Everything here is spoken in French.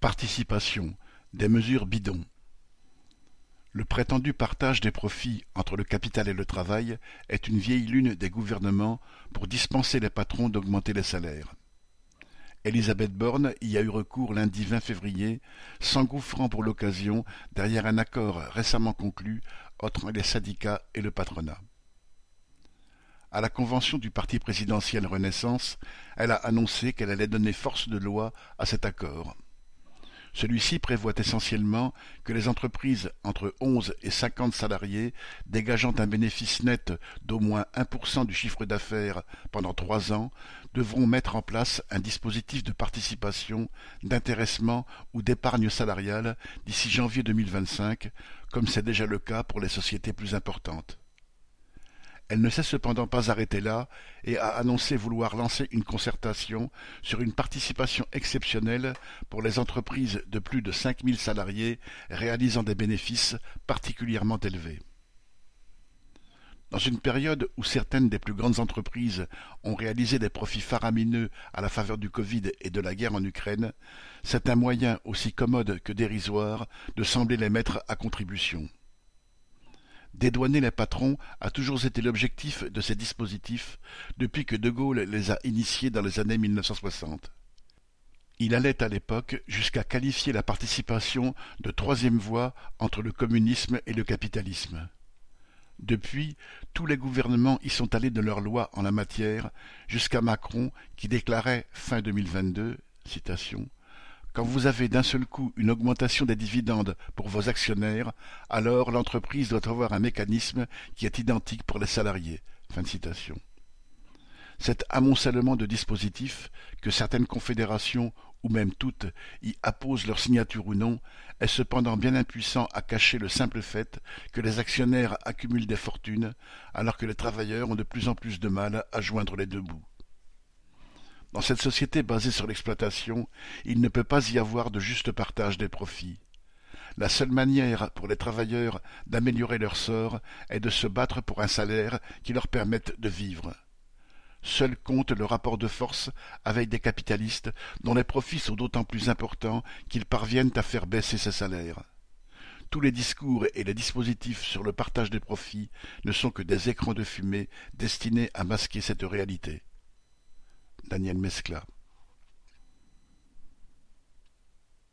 Participation, des mesures bidons. Le prétendu partage des profits entre le capital et le travail est une vieille lune des gouvernements pour dispenser les patrons d'augmenter les salaires. Elisabeth Borne y a eu recours lundi 20 février, s'engouffrant pour l'occasion derrière un accord récemment conclu entre les syndicats et le patronat. À la convention du parti présidentiel Renaissance, elle a annoncé qu'elle allait donner force de loi à cet accord. Celui-ci prévoit essentiellement que les entreprises entre onze et cinquante salariés dégageant un bénéfice net d'au moins 1% du chiffre d'affaires pendant trois ans devront mettre en place un dispositif de participation, d'intéressement ou d'épargne salariale d'ici janvier 2025, comme c'est déjà le cas pour les sociétés plus importantes. Elle ne s'est cependant pas arrêtée là et a annoncé vouloir lancer une concertation sur une participation exceptionnelle pour les entreprises de plus de cinq mille salariés réalisant des bénéfices particulièrement élevés. Dans une période où certaines des plus grandes entreprises ont réalisé des profits faramineux à la faveur du Covid et de la guerre en Ukraine, c'est un moyen aussi commode que dérisoire de sembler les mettre à contribution. Dédouaner les patrons a toujours été l'objectif de ces dispositifs depuis que De Gaulle les a initiés dans les années 1960. Il allait à l'époque jusqu'à qualifier la participation de troisième voie entre le communisme et le capitalisme. Depuis, tous les gouvernements y sont allés de leurs lois en la matière, jusqu'à Macron qui déclarait fin 2022 citation quand vous avez d'un seul coup une augmentation des dividendes pour vos actionnaires, alors l'entreprise doit avoir un mécanisme qui est identique pour les salariés. Cet amoncellement de dispositifs, que certaines confédérations, ou même toutes, y apposent leur signature ou non, est cependant bien impuissant à cacher le simple fait que les actionnaires accumulent des fortunes, alors que les travailleurs ont de plus en plus de mal à joindre les deux bouts. Dans cette société basée sur l'exploitation, il ne peut pas y avoir de juste partage des profits. La seule manière pour les travailleurs d'améliorer leur sort est de se battre pour un salaire qui leur permette de vivre. Seul compte le rapport de force avec des capitalistes dont les profits sont d'autant plus importants qu'ils parviennent à faire baisser ces salaires. Tous les discours et les dispositifs sur le partage des profits ne sont que des écrans de fumée destinés à masquer cette réalité. Daniel Mescla.